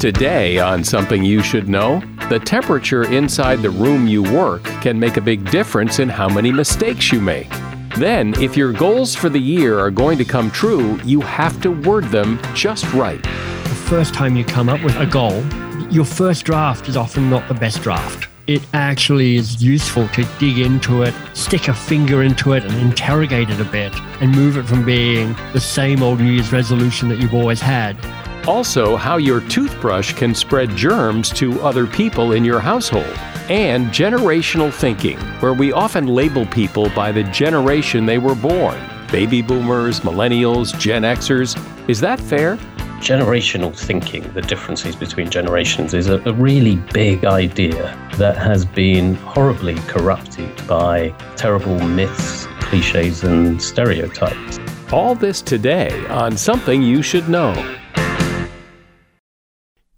Today, on Something You Should Know, the temperature inside the room you work can make a big difference in how many mistakes you make. Then, if your goals for the year are going to come true, you have to word them just right. The first time you come up with a goal, your first draft is often not the best draft. It actually is useful to dig into it, stick a finger into it, and interrogate it a bit, and move it from being the same old New Year's resolution that you've always had also, how your toothbrush can spread germs to other people in your household. And generational thinking, where we often label people by the generation they were born baby boomers, millennials, Gen Xers. Is that fair? Generational thinking, the differences between generations, is a, a really big idea that has been horribly corrupted by terrible myths, cliches, and stereotypes. All this today on Something You Should Know.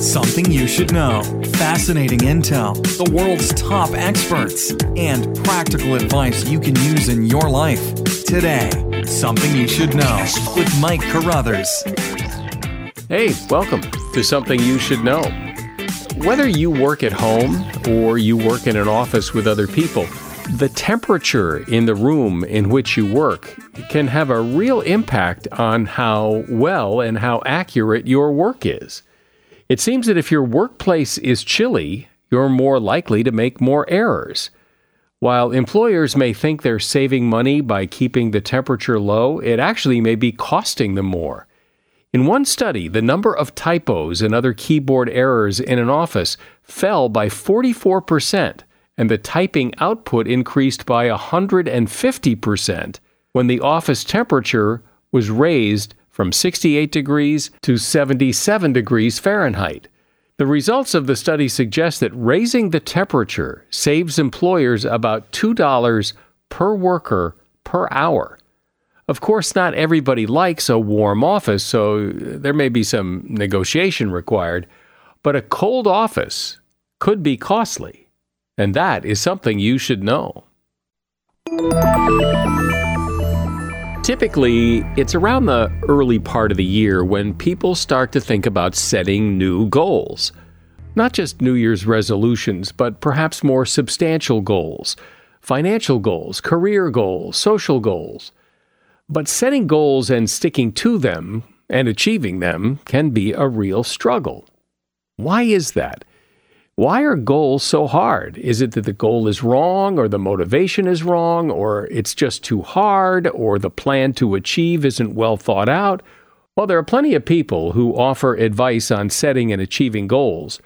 Something you should know. Fascinating intel, the world's top experts, and practical advice you can use in your life. Today, Something You Should Know with Mike Carruthers. Hey, welcome to Something You Should Know. Whether you work at home or you work in an office with other people, the temperature in the room in which you work can have a real impact on how well and how accurate your work is. It seems that if your workplace is chilly, you're more likely to make more errors. While employers may think they're saving money by keeping the temperature low, it actually may be costing them more. In one study, the number of typos and other keyboard errors in an office fell by 44%, and the typing output increased by 150% when the office temperature was raised from 68 degrees to 77 degrees Fahrenheit. The results of the study suggest that raising the temperature saves employers about $2 per worker per hour. Of course, not everybody likes a warm office, so there may be some negotiation required, but a cold office could be costly, and that is something you should know. Typically, it's around the early part of the year when people start to think about setting new goals. Not just New Year's resolutions, but perhaps more substantial goals financial goals, career goals, social goals. But setting goals and sticking to them and achieving them can be a real struggle. Why is that? Why are goals so hard? Is it that the goal is wrong, or the motivation is wrong, or it's just too hard, or the plan to achieve isn't well thought out? Well, there are plenty of people who offer advice on setting and achieving goals.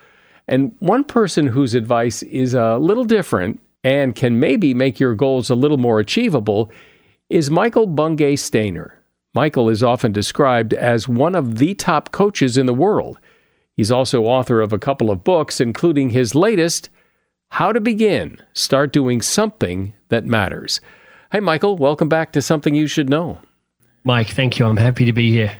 And one person whose advice is a little different and can maybe make your goals a little more achievable is Michael Bungay Stanier. Michael is often described as one of the top coaches in the world. He's also author of a couple of books, including his latest, How to Begin Start Doing Something That Matters. Hey, Michael, welcome back to Something You Should Know. Mike, thank you. I'm happy to be here.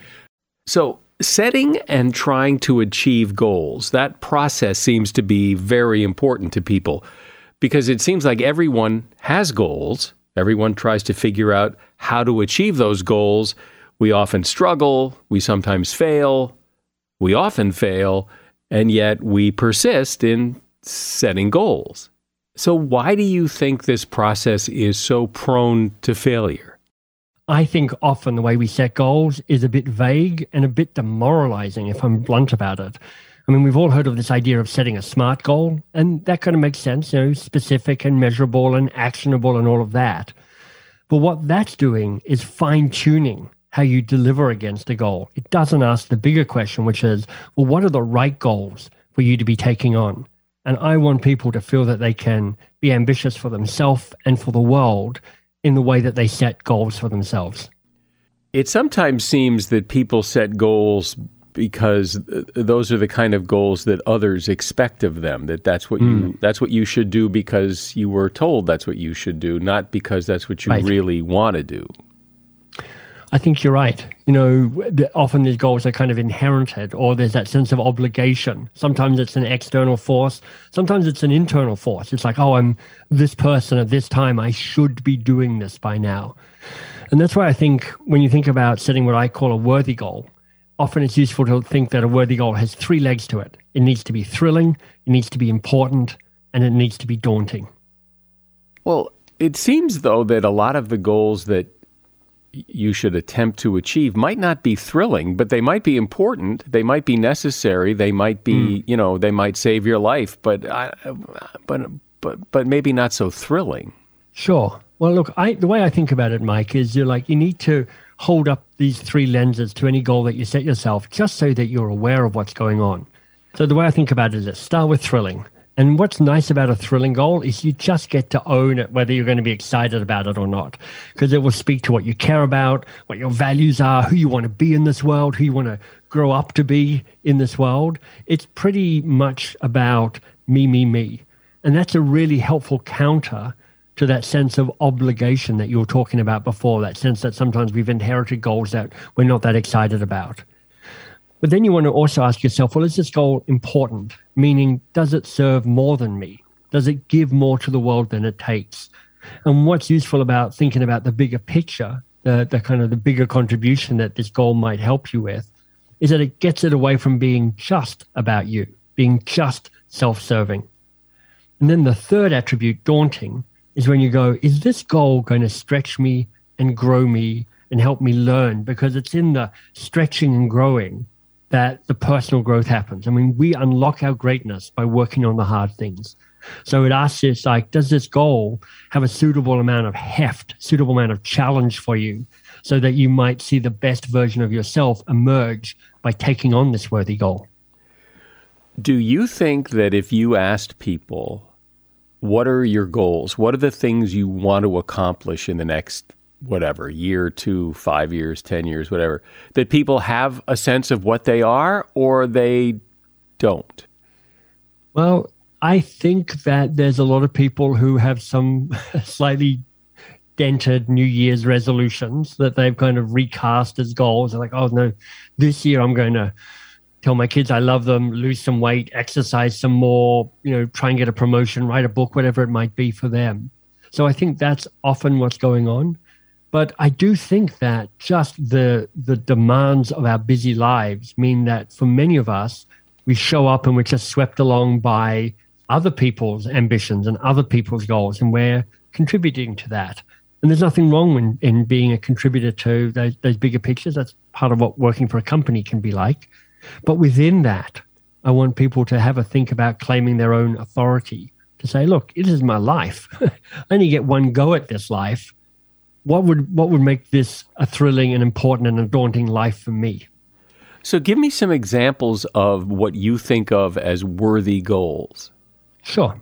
So, setting and trying to achieve goals, that process seems to be very important to people because it seems like everyone has goals. Everyone tries to figure out how to achieve those goals. We often struggle, we sometimes fail, we often fail, and yet we persist in setting goals. So, why do you think this process is so prone to failure? I think often the way we set goals is a bit vague and a bit demoralizing, if I'm blunt about it. I mean, we've all heard of this idea of setting a SMART goal, and that kind of makes sense, you know, specific and measurable and actionable and all of that. But what that's doing is fine tuning how you deliver against a goal. It doesn't ask the bigger question, which is, well, what are the right goals for you to be taking on? And I want people to feel that they can be ambitious for themselves and for the world in the way that they set goals for themselves. It sometimes seems that people set goals because those are the kind of goals that others expect of them that that's what mm. you hmm. that's what you should do because you were told that's what you should do not because that's what you right. really want to do I think you're right. You know, often these goals are kind of inherited, or there's that sense of obligation. Sometimes it's an external force, sometimes it's an internal force. It's like, oh, I'm this person at this time, I should be doing this by now. And that's why I think when you think about setting what I call a worthy goal, often it's useful to think that a worthy goal has three legs to it it needs to be thrilling, it needs to be important, and it needs to be daunting. Well, it seems, though, that a lot of the goals that you should attempt to achieve might not be thrilling, but they might be important. They might be necessary. They might be, mm. you know, they might save your life, but, but, but, but maybe not so thrilling. Sure. Well, look, I, the way I think about it, Mike, is you're like, you need to hold up these three lenses to any goal that you set yourself just so that you're aware of what's going on. So the way I think about it is start with thrilling. And what's nice about a thrilling goal is you just get to own it, whether you're going to be excited about it or not, because it will speak to what you care about, what your values are, who you want to be in this world, who you want to grow up to be in this world. It's pretty much about me, me, me. And that's a really helpful counter to that sense of obligation that you were talking about before, that sense that sometimes we've inherited goals that we're not that excited about. But then you want to also ask yourself, well, is this goal important? Meaning, does it serve more than me? Does it give more to the world than it takes? And what's useful about thinking about the bigger picture, the, the kind of the bigger contribution that this goal might help you with, is that it gets it away from being just about you, being just self serving. And then the third attribute, daunting, is when you go, is this goal going to stretch me and grow me and help me learn? Because it's in the stretching and growing that the personal growth happens. I mean, we unlock our greatness by working on the hard things. So it asks us like, does this goal have a suitable amount of heft, suitable amount of challenge for you so that you might see the best version of yourself emerge by taking on this worthy goal? Do you think that if you asked people, what are your goals? What are the things you want to accomplish in the next whatever year, two, five years, 10 years, whatever, that people have a sense of what they are or they don't? Well, I think that there's a lot of people who have some slightly dented New Year's resolutions that they've kind of recast as goals. They're like, oh, no, this year I'm going to tell my kids I love them, lose some weight, exercise some more, you know, try and get a promotion, write a book, whatever it might be for them. So I think that's often what's going on. But I do think that just the the demands of our busy lives mean that for many of us, we show up and we're just swept along by other people's ambitions and other people's goals, and we're contributing to that. And there's nothing wrong in, in being a contributor to those, those bigger pictures. That's part of what working for a company can be like. But within that, I want people to have a think about claiming their own authority to say, look, it is my life. I only get one go at this life what would what would make this a thrilling and important and a daunting life for me? So give me some examples of what you think of as worthy goals. Sure.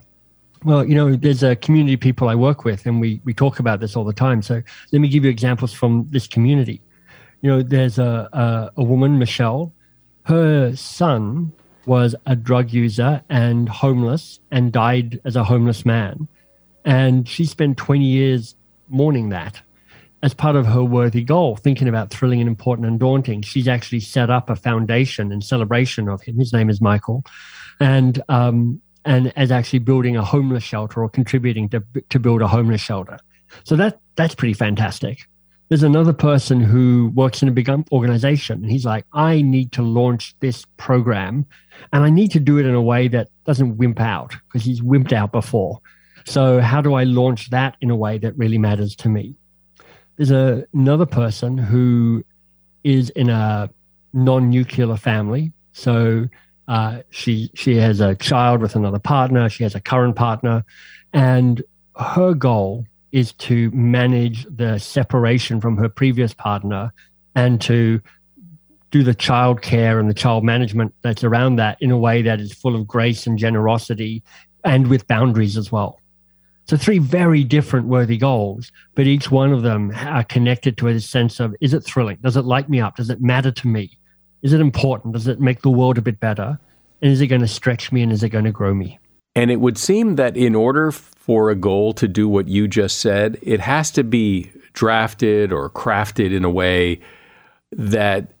Well, you know, there's a community of people I work with, and we we talk about this all the time. So let me give you examples from this community. You know, there's a a, a woman, Michelle. Her son was a drug user and homeless, and died as a homeless man, and she spent 20 years mourning that as part of her worthy goal, thinking about thrilling and important and daunting, she's actually set up a foundation in celebration of him. His name is Michael, and um, and as actually building a homeless shelter or contributing to to build a homeless shelter. So that that's pretty fantastic. There's another person who works in a big organization, and he's like, I need to launch this program, and I need to do it in a way that doesn't wimp out because he's wimped out before. So how do I launch that in a way that really matters to me? There's a, another person who is in a non-nuclear family. So uh, she she has a child with another partner. She has a current partner, and her goal is to manage the separation from her previous partner and to do the child care and the child management that's around that in a way that is full of grace and generosity and with boundaries as well. So three very different worthy goals, but each one of them are connected to a sense of is it thrilling? Does it light me up? Does it matter to me? Is it important? Does it make the world a bit better? And is it going to stretch me and is it going to grow me? And it would seem that in order for a goal to do what you just said, it has to be drafted or crafted in a way that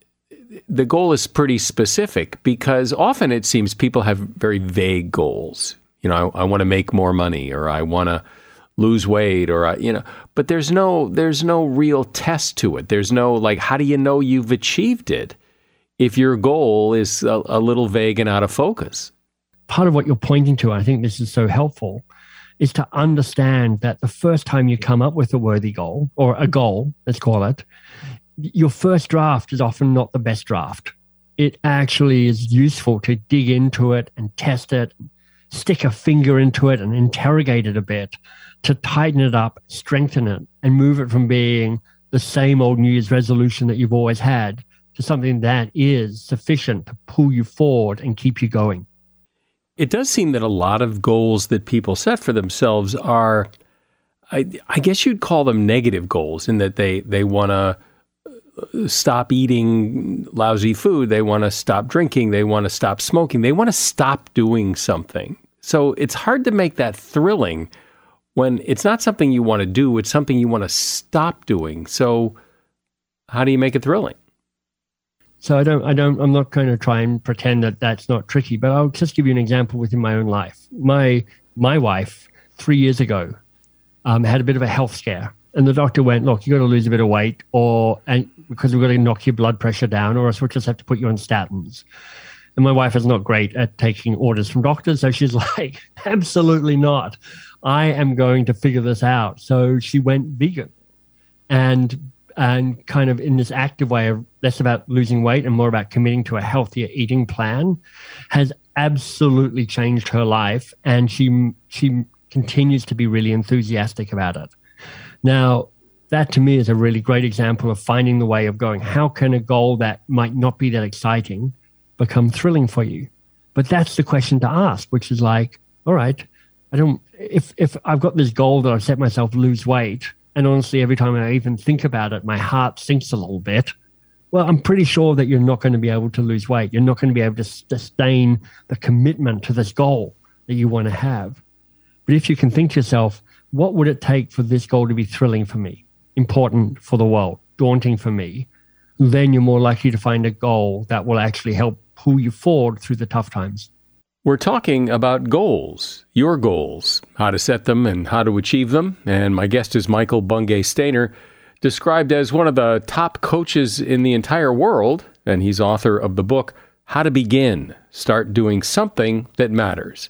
the goal is pretty specific because often it seems people have very vague goals you know, I, I want to make more money or I want to lose weight or I, you know, but there's no there's no real test to it. There's no like how do you know you've achieved it if your goal is a, a little vague and out of focus? Part of what you're pointing to, I think this is so helpful, is to understand that the first time you come up with a worthy goal or a goal, let's call it, your first draft is often not the best draft. It actually is useful to dig into it and test it, stick a finger into it and interrogate it a bit to tighten it up, strengthen it, and move it from being the same old New Year's resolution that you've always had to something that is sufficient to pull you forward and keep you going. It does seem that a lot of goals that people set for themselves are, I, I guess you'd call them negative goals in that they, they want to stop eating lousy food. They want to stop drinking. They want to stop smoking. They want to stop doing something. So it's hard to make that thrilling when it's not something you want to do, it's something you want to stop doing. So how do you make it thrilling? So I don't, I don't, I'm not going to try and pretend that that's not tricky, but I'll just give you an example within my own life. My, my wife, three years ago, um, had a bit of a health scare and the doctor went, look, you got to lose a bit of weight, or and because we're going to knock your blood pressure down, or else we'll just have to put you on statins. And my wife is not great at taking orders from doctors, so she's like, absolutely not. I am going to figure this out. So she went vegan, and and kind of in this active way of less about losing weight and more about committing to a healthier eating plan, has absolutely changed her life, and she she continues to be really enthusiastic about it. Now, that to me is a really great example of finding the way of going, how can a goal that might not be that exciting become thrilling for you? But that's the question to ask, which is like, all right, I don't, if, if I've got this goal that I've set myself lose weight, and honestly, every time I even think about it, my heart sinks a little bit. Well, I'm pretty sure that you're not going to be able to lose weight. You're not going to be able to sustain the commitment to this goal that you want to have. But if you can think to yourself, what would it take for this goal to be thrilling for me, important for the world, daunting for me? Then you're more likely to find a goal that will actually help pull you forward through the tough times. We're talking about goals, your goals, how to set them and how to achieve them. And my guest is Michael Bungay Stanier, described as one of the top coaches in the entire world. And he's author of the book, How to Begin Start Doing Something That Matters.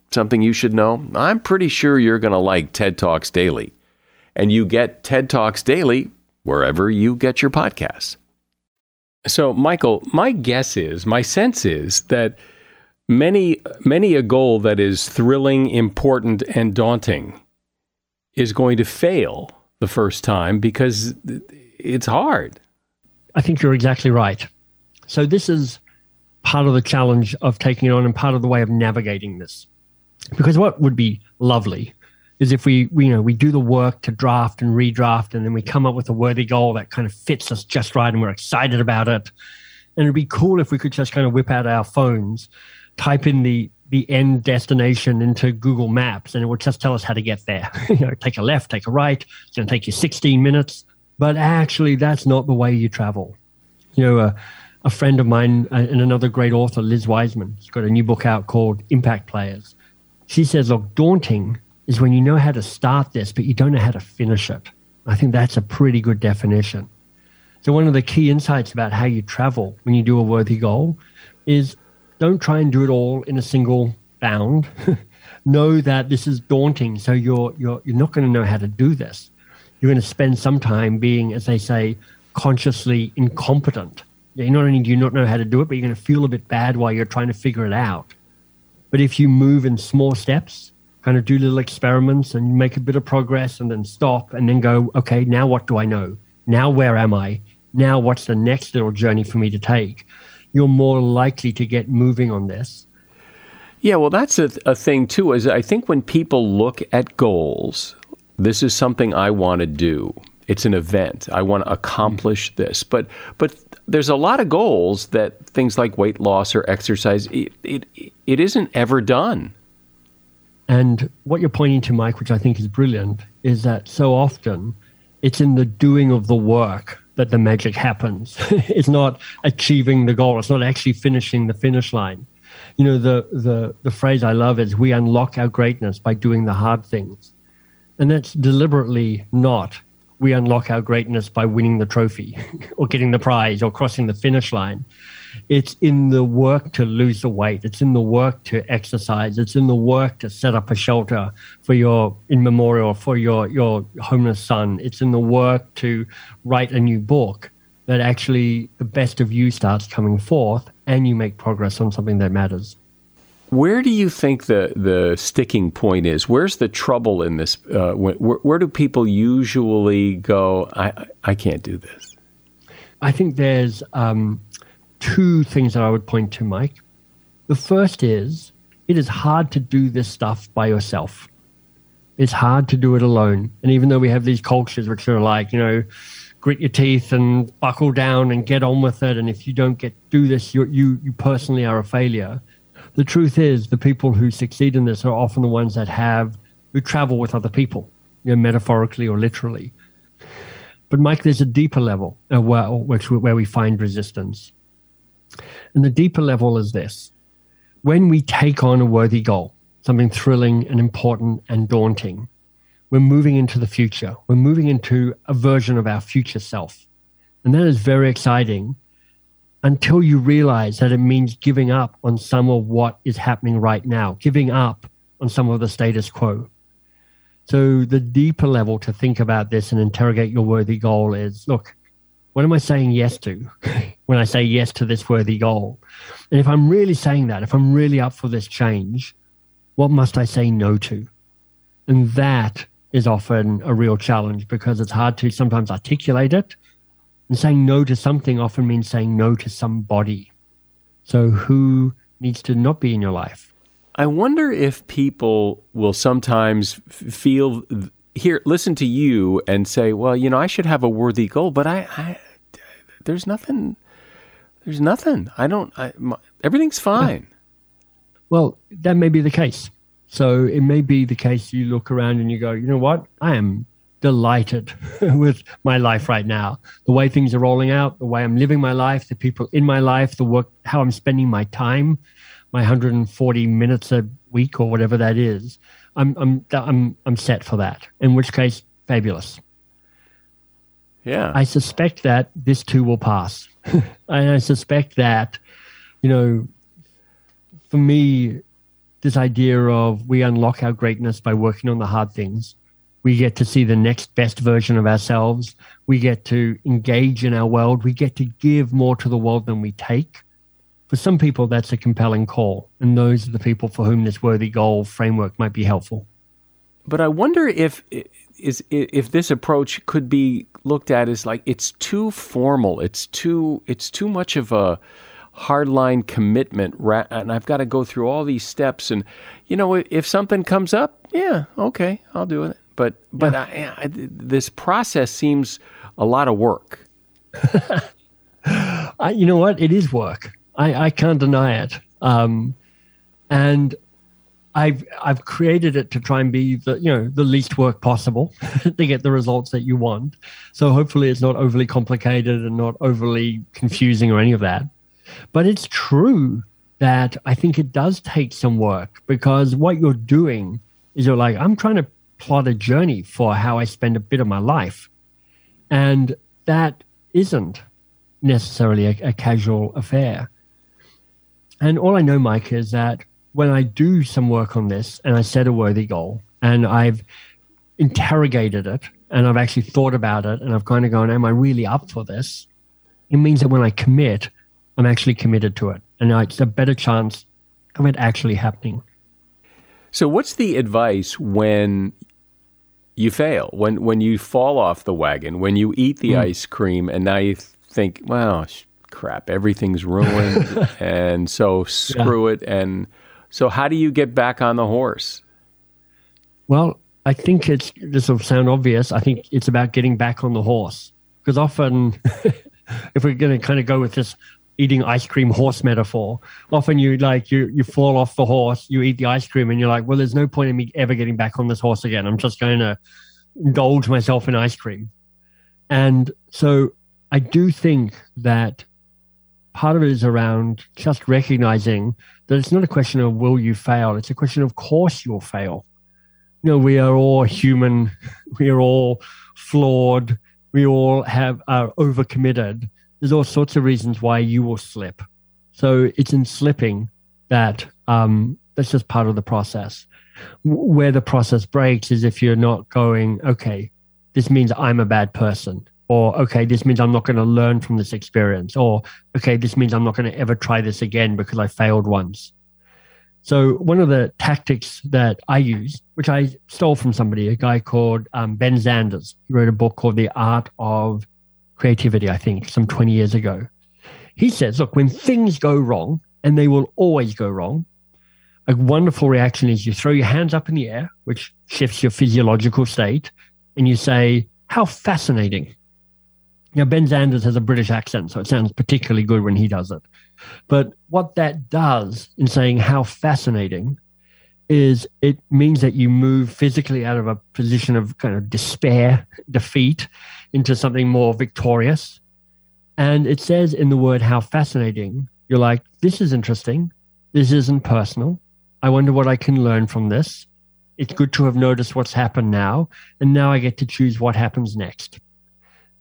something you should know? I'm pretty sure you're going to like TED Talks Daily. And you get TED Talks Daily wherever you get your podcasts. So, Michael, my guess is, my sense is that many, many a goal that is thrilling, important, and daunting is going to fail the first time because it's hard. I think you're exactly right. So, this is part of the challenge of taking it on and part of the way of navigating this. Because what would be lovely is if we, we, you know we do the work to draft and redraft and then we come up with a worthy goal that kind of fits us just right and we're excited about it. And it'd be cool if we could just kind of whip out our phones type in the the end destination into google maps and it would just tell us how to get there. You know take a left take a right it's going to take you 16 minutes. But actually that's not the way you travel. You know uh, a friend of mine uh, and another great author liz wiseman she's got a new book out called impact players she says, look, daunting is when you know how to start this, but you don't know how to finish it. I think that's a pretty good definition. So, one of the key insights about how you travel when you do a worthy goal is don't try and do it all in a single bound. know that this is daunting, so you're, you're, you're not going to know how to do this. You're going to spend some time being, as they say, consciously incompetent. Not only do you not know how to do it, but you're going to feel a bit bad while you're trying to figure it out. But if you move in small steps, kind of do little experiments and make a bit of progress and then stop and then go, okay, now what do I know? Now where am I? Now what's the next little journey for me to take? You're more likely to get moving on this. Yeah, well, that's a, a thing too. Is I think when people look at goals, this is something I want to do. It's an event. I want to mm-hmm. accomplish this. But but there's a lot of goals that things like weight loss or exercise it, it, it isn't ever done. And what you're pointing to mike which i think is brilliant is that so often it's in the doing of the work that the magic happens. It's not achieving the goal. It's not actually finishing the finish line. You know the the the phrase i love is we unlock our greatness by doing the hard things. And that's deliberately not we unlock our greatness by winning the trophy or getting the prize or crossing the finish line. It's in the work to lose the weight. It's in the work to exercise. It's in the work to set up a shelter for your in memorial for your your homeless son. It's in the work to write a new book that actually the best of you starts coming forth and you make progress on something that matters. Where do you think the, the sticking point is? Where's the trouble in this? Uh, where, where, do people usually go, I, I can't do this? I think there's um, two things that I would point to, Mike. The first is it is hard to do this stuff by yourself. It's hard to do it alone. And even though we have these cultures which are like, you know, grit your teeth and buckle down and get on with it, and if you don't get do this, you you you personally are a failure the truth is the people who succeed in this are often the ones that have who travel with other people, you know, metaphorically or literally. But Mike, there's a deeper level uh, where, where we find resistance. And the deeper level is this. When we take on a worthy goal, something thrilling and important and daunting, we're moving into the future. We're moving into a version of our future self. And that is very exciting until you realize that it means giving up on some of what is happening right now, giving up on some of the status quo. So, the deeper level to think about this and interrogate your worthy goal is look, what am I saying yes to when I say yes to this worthy goal? And if I'm really saying that, if I'm really up for this change, what must I say no to? And that is often a real challenge because it's hard to sometimes articulate it. And saying no to something often means saying no to somebody. So, who needs to not be in your life? I wonder if people will sometimes feel here, listen to you and say, well, you know, I should have a worthy goal, but I, I there's nothing, there's nothing. I don't, I, my, everything's fine. Well, that may be the case. So it may be the case you look around and you go, you know what? I am delighted with my life right now. The way things are rolling out, the way I'm living my life, the people in my life, the work, how I'm spending my time, my 140 minutes a week or whatever that is. I'm I'm I'm I'm set for that. In which case, fabulous. Yeah. I suspect that this too will pass. and I suspect that, you know, for me, this idea of we unlock our greatness by working on the hard things. We get to see the next best version of ourselves. We get to engage in our world. We get to give more to the world than we take for some people, that's a compelling call. And those are the people for whom this worthy goal framework might be helpful. But I wonder if is if this approach could be looked at as like it's too formal. It's too it's too much of a hardline commitment, and I've got to go through all these steps. And you know, if something comes up, yeah, okay, I'll do it. But but yeah. I, I, this process seems a lot of work. I, you know what? It is work. I, I can't deny it. Um, and I've I've created it to try and be the you know the least work possible to get the results that you want. So hopefully it's not overly complicated and not overly confusing or any of that. But it's true that I think it does take some work because what you're doing is you're like I'm trying to plot a journey for how I spend a bit of my life, and that isn't necessarily a, a casual affair. And all I know, Mike, is that when I do some work on this and I set a worthy goal and I've interrogated it and I've actually thought about it and I've kind of gone, Am I really up for this? It means that when I commit, I'm actually committed to it. And it's a better chance of it actually happening. So, what's the advice when you fail, when, when you fall off the wagon, when you eat the mm. ice cream and now you think, well, crap, everything's ruined, and so screw yeah. it. And so, how do you get back on the horse? Well, I think it's this will sound obvious. I think it's about getting back on the horse because often, if we're going to kind of go with this eating ice cream horse metaphor, often you like you you fall off the horse, you eat the ice cream, and you're like, well, there's no point in me ever getting back on this horse again. I'm just going to indulge myself in ice cream, and so I do think that part of it is around just recognizing that it's not a question of will you fail, it's a question of course you'll fail. You know, we are all human, we are all flawed, we all have are overcommitted. There's all sorts of reasons why you will slip. So it's in slipping that um, that's just part of the process. Where the process breaks is if you're not going, okay, this means I'm a bad person or okay this means i'm not going to learn from this experience or okay this means i'm not going to ever try this again because i failed once so one of the tactics that i use which i stole from somebody a guy called um, ben zanders he wrote a book called the art of creativity i think some 20 years ago he says look when things go wrong and they will always go wrong a wonderful reaction is you throw your hands up in the air which shifts your physiological state and you say how fascinating now, Ben Zanders has a British accent, so it sounds particularly good when he does it. But what that does in saying how fascinating is it means that you move physically out of a position of kind of despair, defeat, into something more victorious. And it says in the word how fascinating, you're like, this is interesting. This isn't personal. I wonder what I can learn from this. it's good to have noticed what's happened now. And now I get to choose what happens next.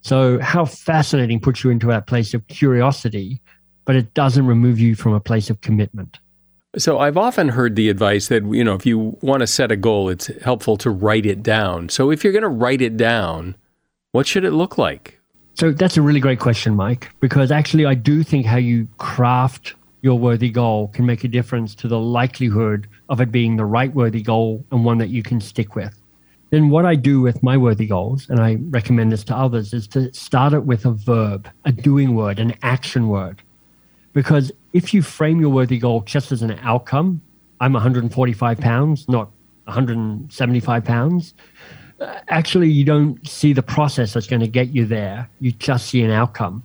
So, how fascinating puts you into that place of curiosity, but it doesn't remove you from a place of commitment. So, I've often heard the advice that, you know, if you want to set a goal, it's helpful to write it down. So, if you're going to write it down, what should it look like? So, that's a really great question, Mike, because actually, I do think how you craft your worthy goal can make a difference to the likelihood of it being the right worthy goal and one that you can stick with. Then, what I do with my worthy goals, and I recommend this to others, is to start it with a verb, a doing word, an action word. Because if you frame your worthy goal just as an outcome, I'm 145 pounds, not 175 pounds, actually, you don't see the process that's going to get you there. You just see an outcome.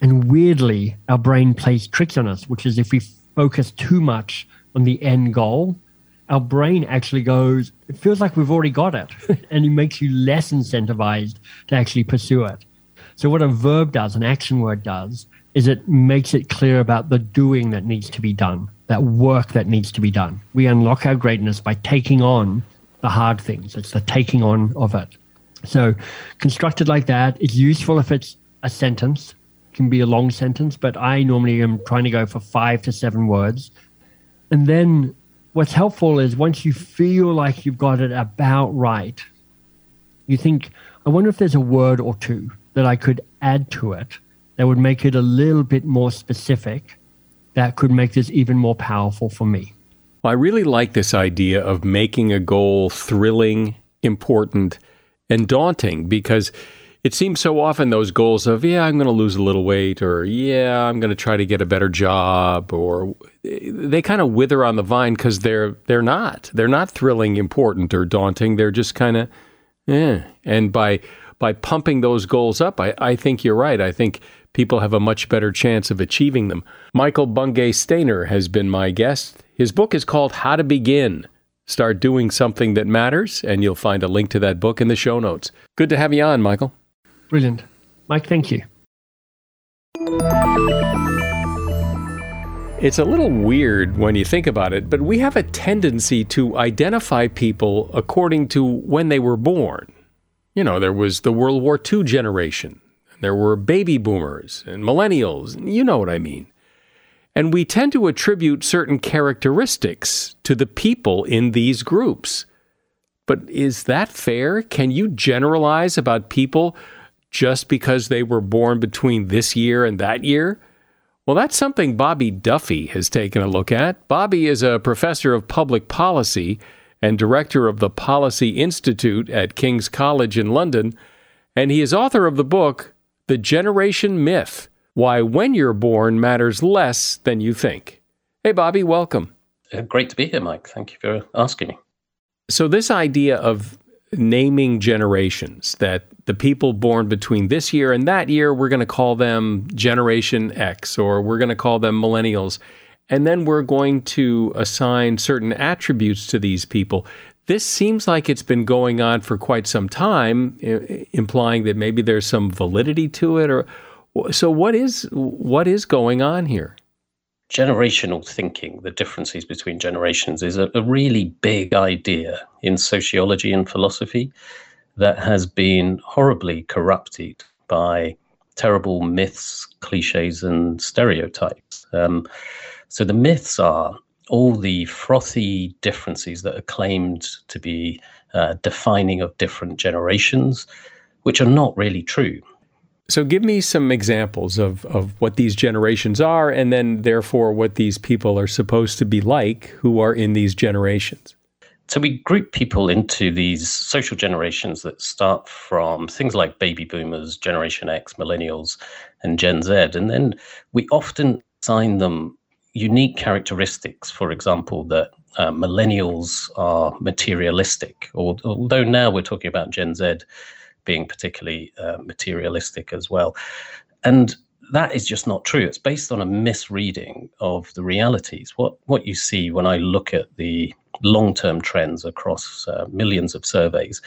And weirdly, our brain plays tricks on us, which is if we focus too much on the end goal, our brain actually goes, it feels like we've already got it. and it makes you less incentivized to actually pursue it. So, what a verb does, an action word does, is it makes it clear about the doing that needs to be done, that work that needs to be done. We unlock our greatness by taking on the hard things. It's the taking on of it. So, constructed like that, it's useful if it's a sentence can be a long sentence, but I normally am trying to go for five to seven words. And then what's helpful is once you feel like you've got it about right, you think, I wonder if there's a word or two that I could add to it that would make it a little bit more specific, that could make this even more powerful for me. I really like this idea of making a goal thrilling, important, and daunting because it seems so often those goals of yeah i'm going to lose a little weight or yeah i'm going to try to get a better job or they kind of wither on the vine because they're they're not. They're not thrilling important or daunting. They're just kind of yeah and by by pumping those goals up I, I think you're right. I think people have a much better chance of achieving them. Michael bungay stanier has been my guest his book is called how to begin start doing something that matters and you'll find a link to that book in the show notes good to have you on michael Brilliant. Mike, thank you. It's a little weird when you think about it, but we have a tendency to identify people according to when they were born. You know, there was the World War II generation, there were baby boomers and millennials, and you know what I mean. And we tend to attribute certain characteristics to the people in these groups. But is that fair? Can you generalize about people just because they were born between this year and that year? Well, that's something Bobby Duffy has taken a look at. Bobby is a professor of public policy and director of the Policy Institute at King's College in London, and he is author of the book, The Generation Myth Why When You're Born Matters Less Than You Think. Hey, Bobby, welcome. Uh, great to be here, Mike. Thank you for asking me. So, this idea of naming generations that the people born between this year and that year, we're going to call them Generation X or we're going to call them millennials. And then we're going to assign certain attributes to these people. This seems like it's been going on for quite some time, implying that maybe there's some validity to it. Or so, what is what is going on here? generational thinking, the differences between generations, is a, a, really big idea in sociology and philosophy that has been horribly corrupted by terrible myths, cliches, and stereotypes. Um, so the myths are all the frothy differences that are claimed to be uh, defining of different generations, which are not really true. So, give me some examples of, of what these generations are, and then, therefore, what these people are supposed to be like who are in these generations. So, we group people into these social generations that start from things like baby boomers, Generation X, millennials, and Gen Z. And then we often assign them unique characteristics. For example, that uh, millennials are materialistic, or although now we're talking about Gen Z being particularly uh, materialistic as well. And that is just not true. It's based on a misreading of the realities. What what you see when I look at the long-term trends across uh, millions of surveys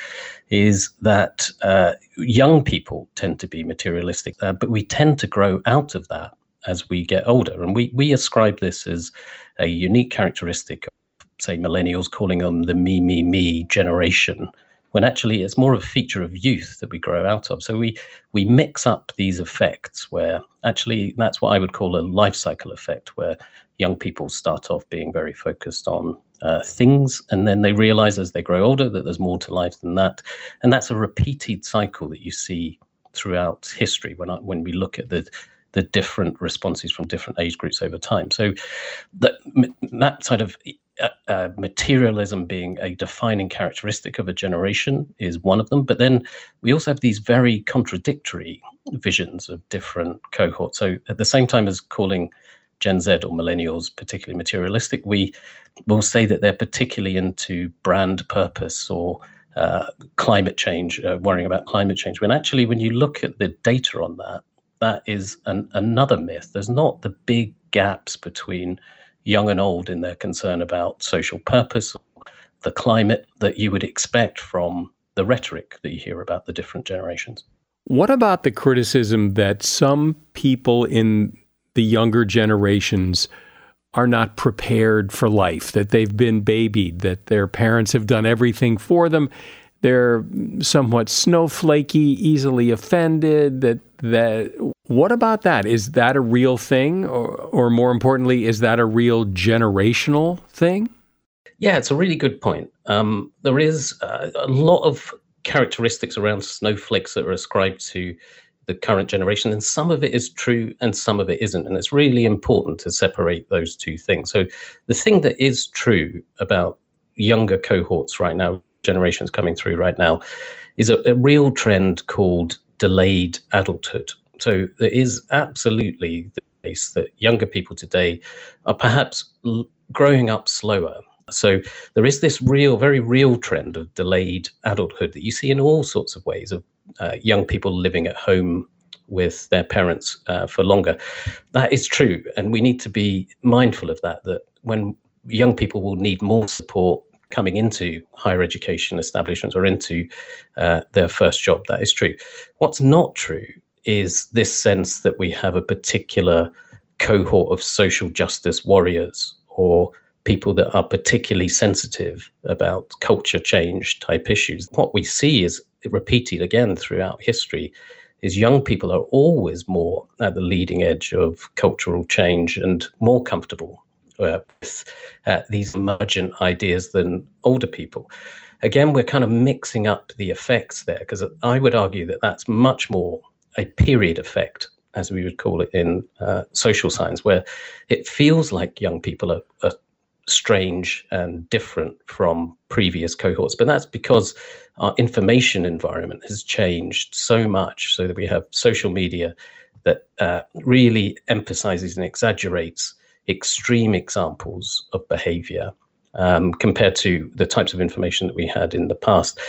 is that uh, young people tend to be materialistic, uh, but we tend to grow out of that as we get older, and we we ascribe this as a unique characteristic of say, millennials, calling them the me, me, me generation, when actually it's more of a feature of youth that we grow out of. So we we mix up these effects where actually that's what I would call a life cycle effect, where young people start off being very focused on uh, things, and then they realize as they grow older that there's more to life than that, and that's a repeated cycle that you see throughout history when I, when we look at the the different responses from different age groups over time. So that that sort of uh, uh, materialism being a defining characteristic of a generation is one of them. But then we also have these very contradictory visions of different cohorts. So at the same time as calling Gen Z or millennials particularly materialistic, we will say that they're particularly into brand purpose or uh, climate change, uh, worrying about climate change. When actually, when you look at the data on that, that is an, another myth. There's not the big gaps between young and old in their concern about social purpose, the climate that you would expect from the rhetoric that you hear about the different generations. What about the criticism that some people in the younger generations are not prepared for life, that they've been babied, that their parents have done everything for them? They're somewhat snowflakey, easily offended, that that what about that? Is that a real thing? Or, or more importantly, is that a real generational thing? Yeah, it's a really good point. Um, there is uh, a lot of characteristics around snowflakes that are ascribed to the current generation, and some of it is true and some of it isn't. And it's really important to separate those two things. So, the thing that is true about younger cohorts right now, generations coming through right now, is a, a real trend called delayed adulthood. So there is absolutely the case that younger people today are perhaps l- growing up slower. So there is this real, very real trend of delayed adulthood that you see in all sorts of ways of uh, young people living at home with their parents uh, for longer. That is true, and we need to be mindful of that. That when young people will need more support coming into higher education establishments or into uh, their first job. That is true. What's not true is this sense that we have a particular cohort of social justice warriors or people that are particularly sensitive about culture change type issues. What we see is repeated again throughout history is young people are always more at the leading edge of cultural change and more comfortable uh, with uh, these emergent ideas than older people. Again, we're kind of mixing up the effects there because I would argue that that's much more a period effect, as we would call it in uh, social science, where it feels like young people are, are strange and different from previous cohorts. But that's because our information environment has changed so much so that we have social media that uh, really emphasizes and exaggerates extreme examples of behavior um, compared to the types of information that we had in the past,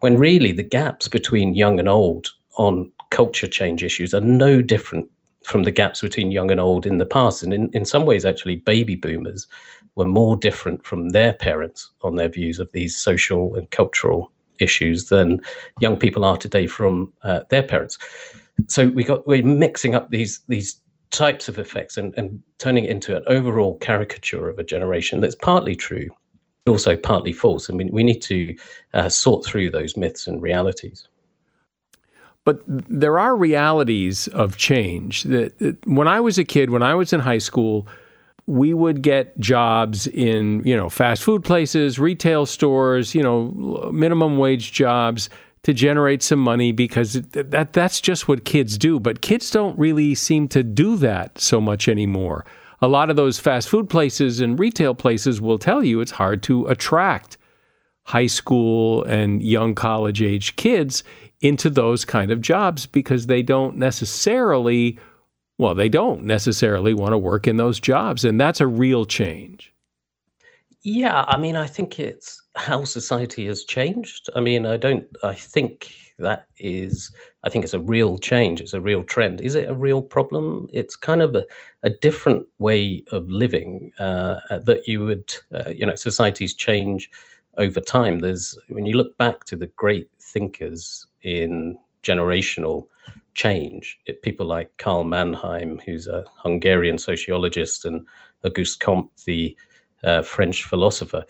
when really the gaps between young and old on culture change issues are no different from the gaps between young and old in the past. And in, in some ways, actually, baby boomers were more different from their parents on their views of these social and cultural issues than young people are today from uh, their parents. So we got we're mixing up these these types of effects and, and turning it into an overall caricature of a generation that's partly true, also partly false. I mean, we need to uh, sort through those myths and realities. But there are realities of change. That, when I was a kid, when I was in high school, we would get jobs in you know fast food places, retail stores, you know minimum wage jobs to generate some money because that that's just what kids do. But kids don't really seem to do that so much anymore. A lot of those fast food places and retail places will tell you it's hard to attract high school and young college age kids into those kind of jobs because they don't necessarily well they don't necessarily want to work in those jobs and that's a real change. Yeah, I mean I think it's how society has changed. I mean, I don't. I think that is. I think it's a real change. It's a real trend. Is it a real problem? It's kind of a, a different way of living uh, that you would. Uh, you know, societies change over time. There's when you look back to the great thinkers in generational change, it, people like Karl Mannheim, who's a Hungarian sociologist, and Auguste Comte, the uh, French philosopher.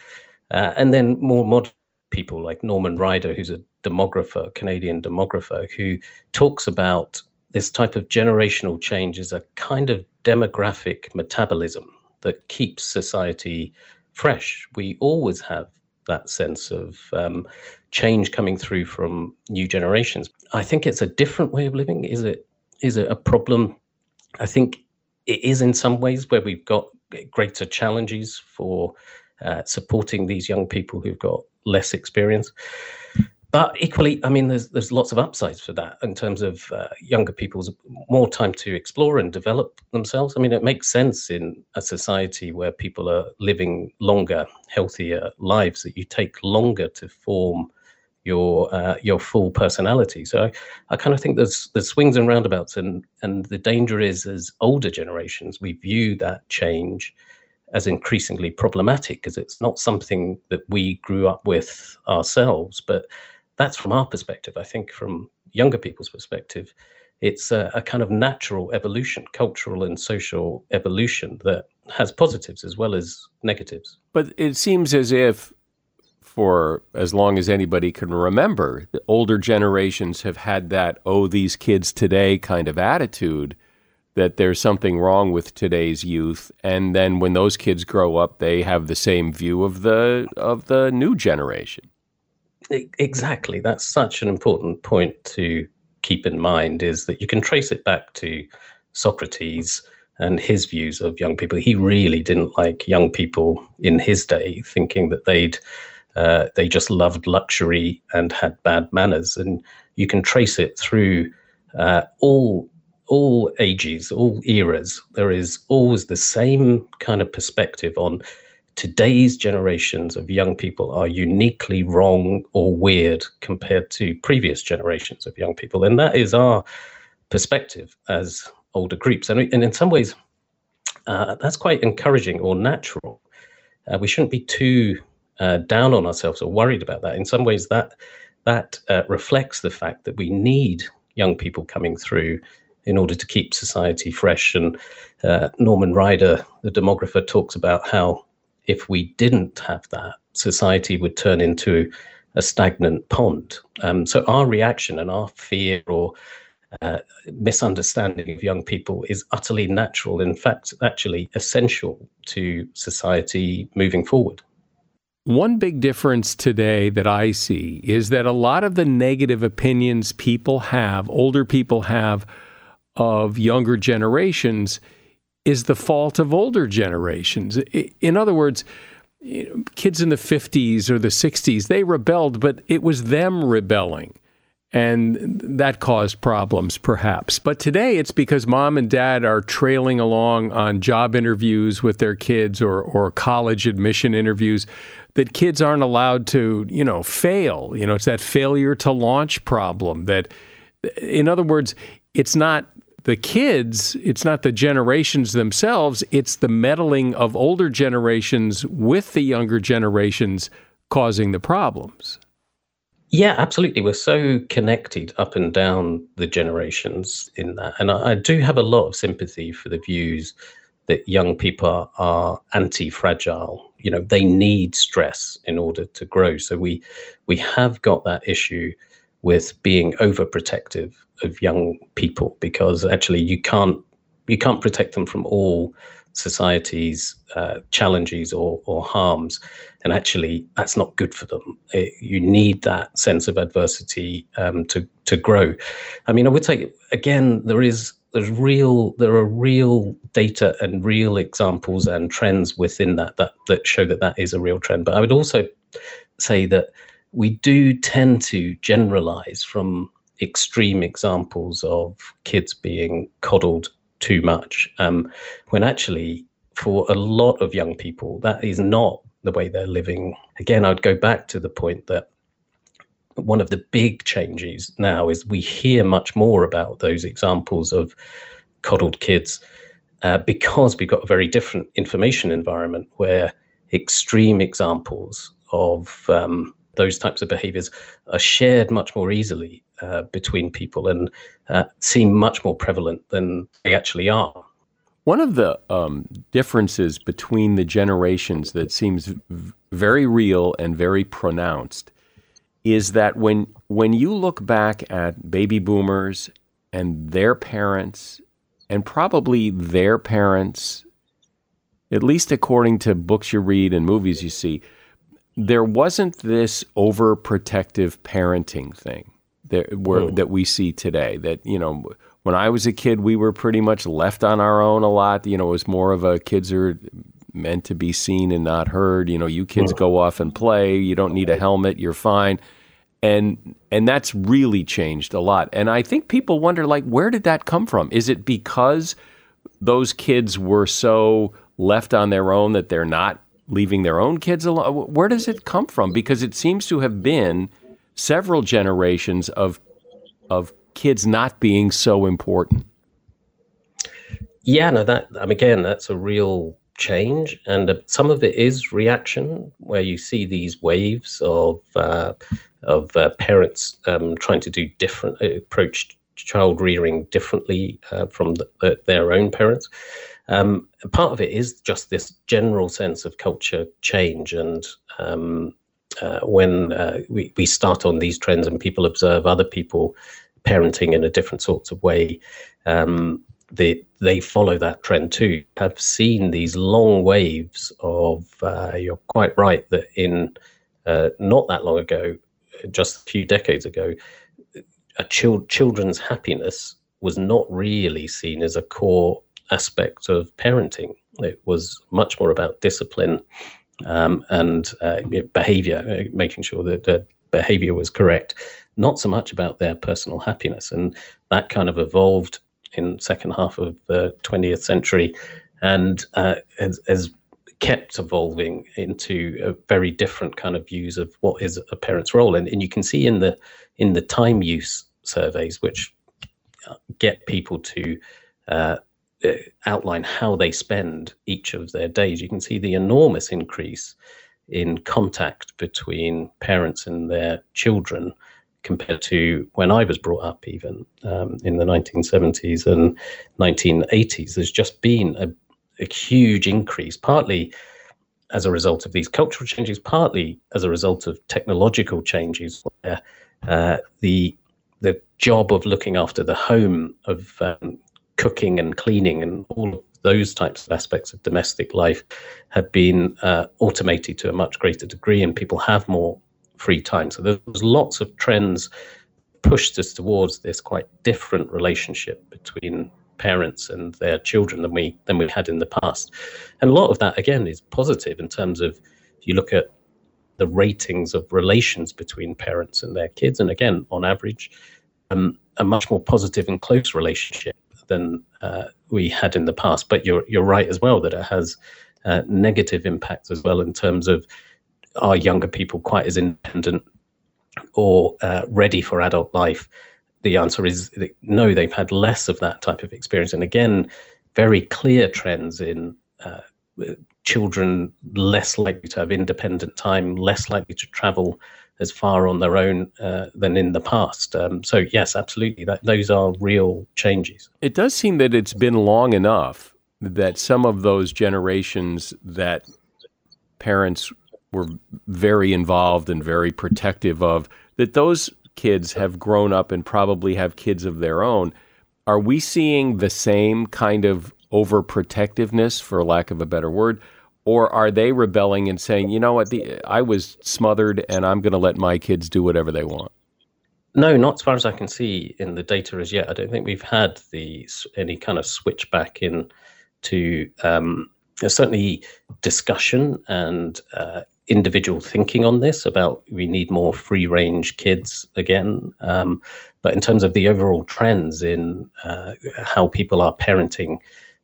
Uh, and then more modern people like Norman Ryder, who's a demographer, Canadian demographer, who talks about this type of generational change as a kind of demographic metabolism that keeps society fresh. We always have that sense of um, change coming through from new generations. I think it's a different way of living. Is it is it a problem? I think it is in some ways where we've got greater challenges for uh, supporting these young people who've got less experience. But equally, I mean, there's there's lots of upsides for that in terms of uh, younger people's more time to explore and develop themselves. I mean, it makes sense in a society where people are living longer, healthier lives that you take longer to form your uh, your full personality. So I, I kind of think there's there's swings and roundabouts, and and the danger is as older generations we view that change as increasingly problematic because it's not something that we grew up with ourselves, but that's from our perspective. I think from younger people's perspective, it's a, a, kind of natural evolution, cultural and social evolution that has positives as well as negatives. But it seems as if, for as long as anybody can remember, the older generations have had that, oh, these kids today kind of attitude that there's something wrong with today's youth and then when those kids grow up they have the same view of the of the new generation exactly. That's such an important point to keep in mind is that you can trace it back to Socrates and his views of young people. He really didn't like young people in his day thinking that they'd uh, they just loved luxury and had bad manners. And you can trace it through uh, all all ages, all eras, there is always the same kind of perspective on today's generations of young people are uniquely wrong or weird compared to previous generations of young people. And that is our perspective as older groups. And, and in some ways, uh, that's quite encouraging or natural. Uh, we shouldn't be too uh, down on ourselves or worried about that. In some ways, that that uh, reflects the fact that we need young people coming through in order to keep society fresh. And uh, Norman Ryder, the demographer, talks about how if we didn't have that, society would turn into a stagnant pond. Um, so our reaction and our fear or uh, misunderstanding of young people is utterly natural. In fact, actually essential to society moving forward. One big difference today that I see is that a lot of the negative opinions people have, older people have, of younger generations is the fault of older generations. In other words, kids in the 50s or the 60s, they rebelled, but it was them rebelling. And that caused problems, perhaps. But today it's because mom and dad are trailing along on job interviews with their kids or, or college admission interviews that kids aren't allowed to, you know, fail. You know, it's that failure to launch problem that, in other words, it's not the kids, it's not the generations themselves, it's the meddling of older generations with the younger generations causing the problems. Yeah, absolutely. We're so connected up and down the generations in that. And I, I do have a lot of sympathy for the views that young people are, are anti-fragile. You know, they need stress in order to grow. So we we have got that issue with being overprotective of young people because actually you can't you can't protect them from all society's uh, challenges or, or harms. And actually that's not good for them. It, you need that sense of adversity um, to to grow. I mean i would say again there is there's real there are real data and real examples and trends within that that that show that that is a real trend. But i would also say that we do tend to generalize from extreme examples of kids being coddled too much, um, when actually, for a lot of young people, that is not the way they're living. Again, I'd go back to the point that one of the big changes now is we hear much more about those examples of coddled kids uh, because we've got a very different information environment where extreme examples of um, those types of behaviors are shared much more easily uh, between people and uh, seem much more prevalent than they actually are. One of the um, differences between the generations that seems v- very real and very pronounced is that when when you look back at baby boomers and their parents and probably their parents at least according to books you read and movies you see there wasn't this overprotective parenting thing that, where, oh. Hmm. that we see today that you know when I was a kid, we were pretty much left on our own a lot. You know, it was more of a kids are meant to be seen and not heard. You know, you kids hmm. go off and play. You don't need a helmet. You're fine. And and that's really changed a lot. And I think people wonder like where did that come from? Is it because those kids were so left on their own that they're not leaving their own kids alone? Where does it come from? Because it seems to have been several generations of of kids not being so important. Yeah, no, that again, that's a real change, and uh, some of it is reaction, where you see these waves of uh, of uh, parents um, trying to do different uh, approach child rearing differently uh, from the, the, their own parents. Um, part of it is just this general sense of culture change, and um, uh, when we we start on these trends and people observe other people parenting in a different sorts of way, um, they they follow that trend too. I've seen these long waves of. Uh, you're quite right that in uh, not that long ago, just a few decades ago, a chil- children's happiness was not really seen as a core aspect of parenting. It was much more about discipline um, and uh, behavior, uh, making sure that the behavior was correct not so much about their personal happiness. And that kind of evolved in second half of the 20th century and uh, has, has, kept evolving into a very different kind of views of what is a parent's role. And, and you can see in the in the time use surveys, which get people to uh, uh outline how they spend each of their days, you can see the enormous increase in contact between parents and their children compared to when I was brought up, even um, in the 1970s and 1980s. There's just been a, a, huge increase, partly as a result of these cultural changes, partly as a result of technological changes, where uh, the the job of looking after the home, of um, cooking and cleaning, and all of those types of aspects of domestic life have been uh, automated to a much greater degree, and people have more free time. So there's lots of trends pushed us towards this quite different relationship between parents and their children than we than we had in the past. And a lot of that again is positive in terms of if you look at the ratings of relations between parents and their kids, and again, on average, um, a much more positive and close relationship than uh, we had in the past. But you're you're right as well that it has uh, negative impacts as well in terms of are younger people quite as independent or uh, ready for adult life? The answer is no, they've had less of that type of experience. And again, very clear trends in uh, children less likely to have independent time, less likely to travel as far on their own uh, than in the past. Um, so yes, absolutely, that those are real changes. It does seem that it's been long enough that some of those generations that parents were very involved and very protective of, that those kids have grown up and probably have kids of their own. Are we seeing the same kind of overprotectiveness, for lack of a better word? Or are they rebelling and saying, you know what, the, I was smothered and I'm going to let my kids do whatever they want? No, not as far as I can see in the data as yet. I don't think we've had the any kind of switch back in to um, certainly discussion and uh, individual thinking on this about we need more free range kids again. Um, but in terms of the overall trends in uh, how people are parenting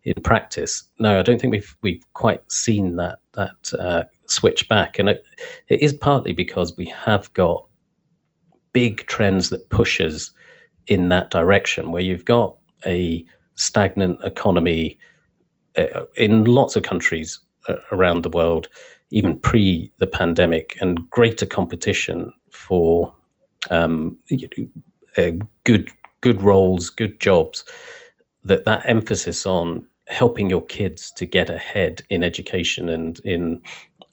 in practice, no, I don't think we've we've quite seen that that uh, switch back, and it, it is partly because we have got big trends that pushes in that direction, where you've got a stagnant economy uh, in lots of countries uh, around the world even pre the pandemic, and greater competition for um, uh, good good roles, good jobs. That that emphasis on helping your kids to get ahead in education and in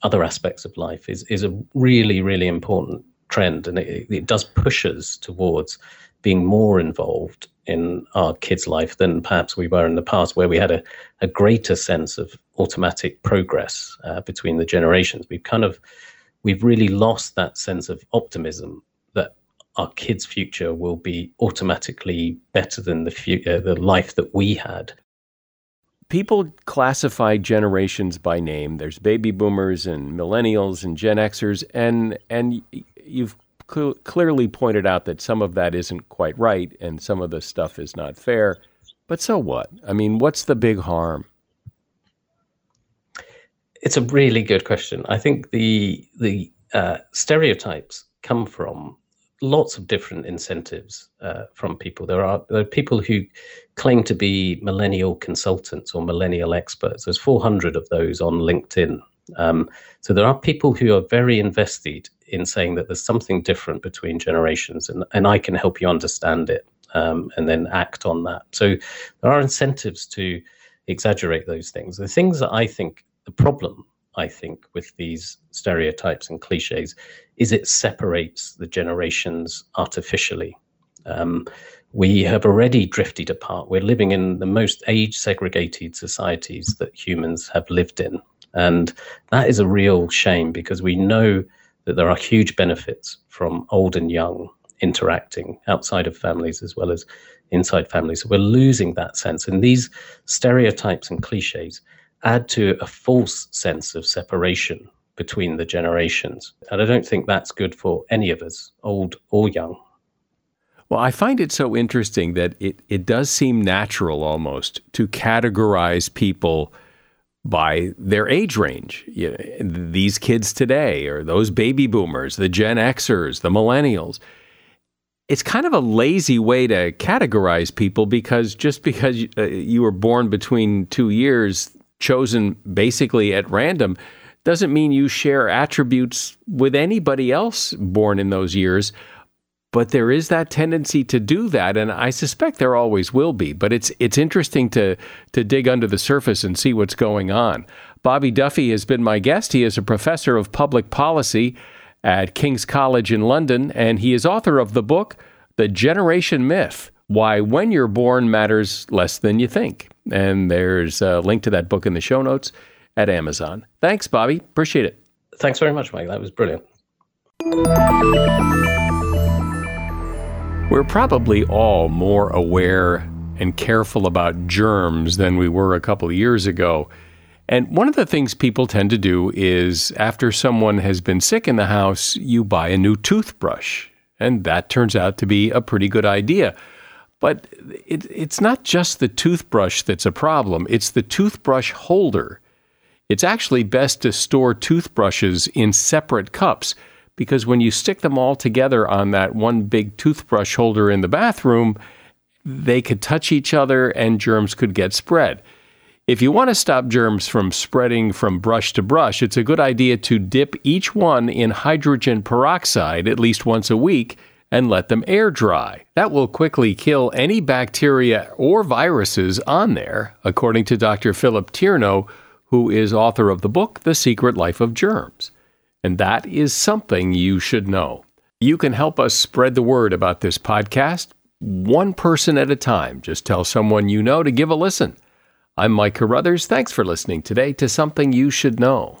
other aspects of life is is a really really important trend, and it, it does push us towards being more involved in our kids' life than perhaps we were in the past, where we had a, a greater sense of automatic progress uh, between the generations. We've kind of we've really lost that sense of optimism that our kids' future will be automatically better than the future, uh, the life that we had. People classify generations by name. There's baby boomers and millennials and Gen Xers, and and you've cl- clearly pointed out that some of that isn't quite right and some of the stuff is not fair. But so what? I mean, what's the big harm? It's a really good question. I think the the uh, stereotypes come from lots of different incentives uh, from people. There are there are people who claim to be millennial consultants or millennial experts. There's 400 of those on LinkedIn. Um, so there are people who are very invested in saying that there's something different between generations, and, and I can help you understand it um, and then act on that. So there are incentives to exaggerate those things. The things that I think the problem, I think, with these stereotypes and cliches is it separates the generations artificially. Um, we have already drifted apart. We're living in the most age segregated societies that humans have lived in. And that is a real shame because we know that there are huge benefits from old and young interacting outside of families as well as inside families. So we're losing that sense. And these stereotypes and cliches add to a false sense of separation between the generations. And I don't think that's good for any of us, old or young. Well, I find it so interesting that it, it does seem natural almost to categorize people by their age range. You know, these kids today, or those baby boomers, the Gen Xers, the millennials. It's kind of a lazy way to categorize people because just because uh, you were born between two years, chosen basically at random, doesn't mean you share attributes with anybody else born in those years. But there is that tendency to do that, and I suspect there always will be. But it's it's interesting to to dig under the surface and see what's going on. Bobby Duffy has been my guest. He is a professor of public policy at King's College in London, and he is author of the book The Generation Myth: Why When You're Born Matters Less Than You Think. And there's a link to that book in the show notes at Amazon. Thanks, Bobby. Appreciate it. Thanks very much, Mike. That was brilliant. We're probably all more aware and careful about germs than we were a couple of years ago. And one of the things people tend to do is after someone has been sick in the house, you buy a new toothbrush. And that turns out to be a pretty good idea. But it, it's not just the toothbrush that's a problem, it's the toothbrush holder. It's actually best to store toothbrushes in separate cups because when you stick them all together on that one big toothbrush holder in the bathroom, they could touch each other and germs could get spread. If you want to stop germs from spreading from brush to brush, it's a good idea to dip each one in hydrogen peroxide at least once a week and let them air dry. That will quickly kill any bacteria or viruses on there, according to Dr. Philip Tierno, who is author of the book The Secret Life of Germs. And that is something you should know. You can help us spread the word about this podcast one person at a time. Just tell someone you know to give a listen. I'm Mike Carruthers. Thanks for listening today to Something You Should Know.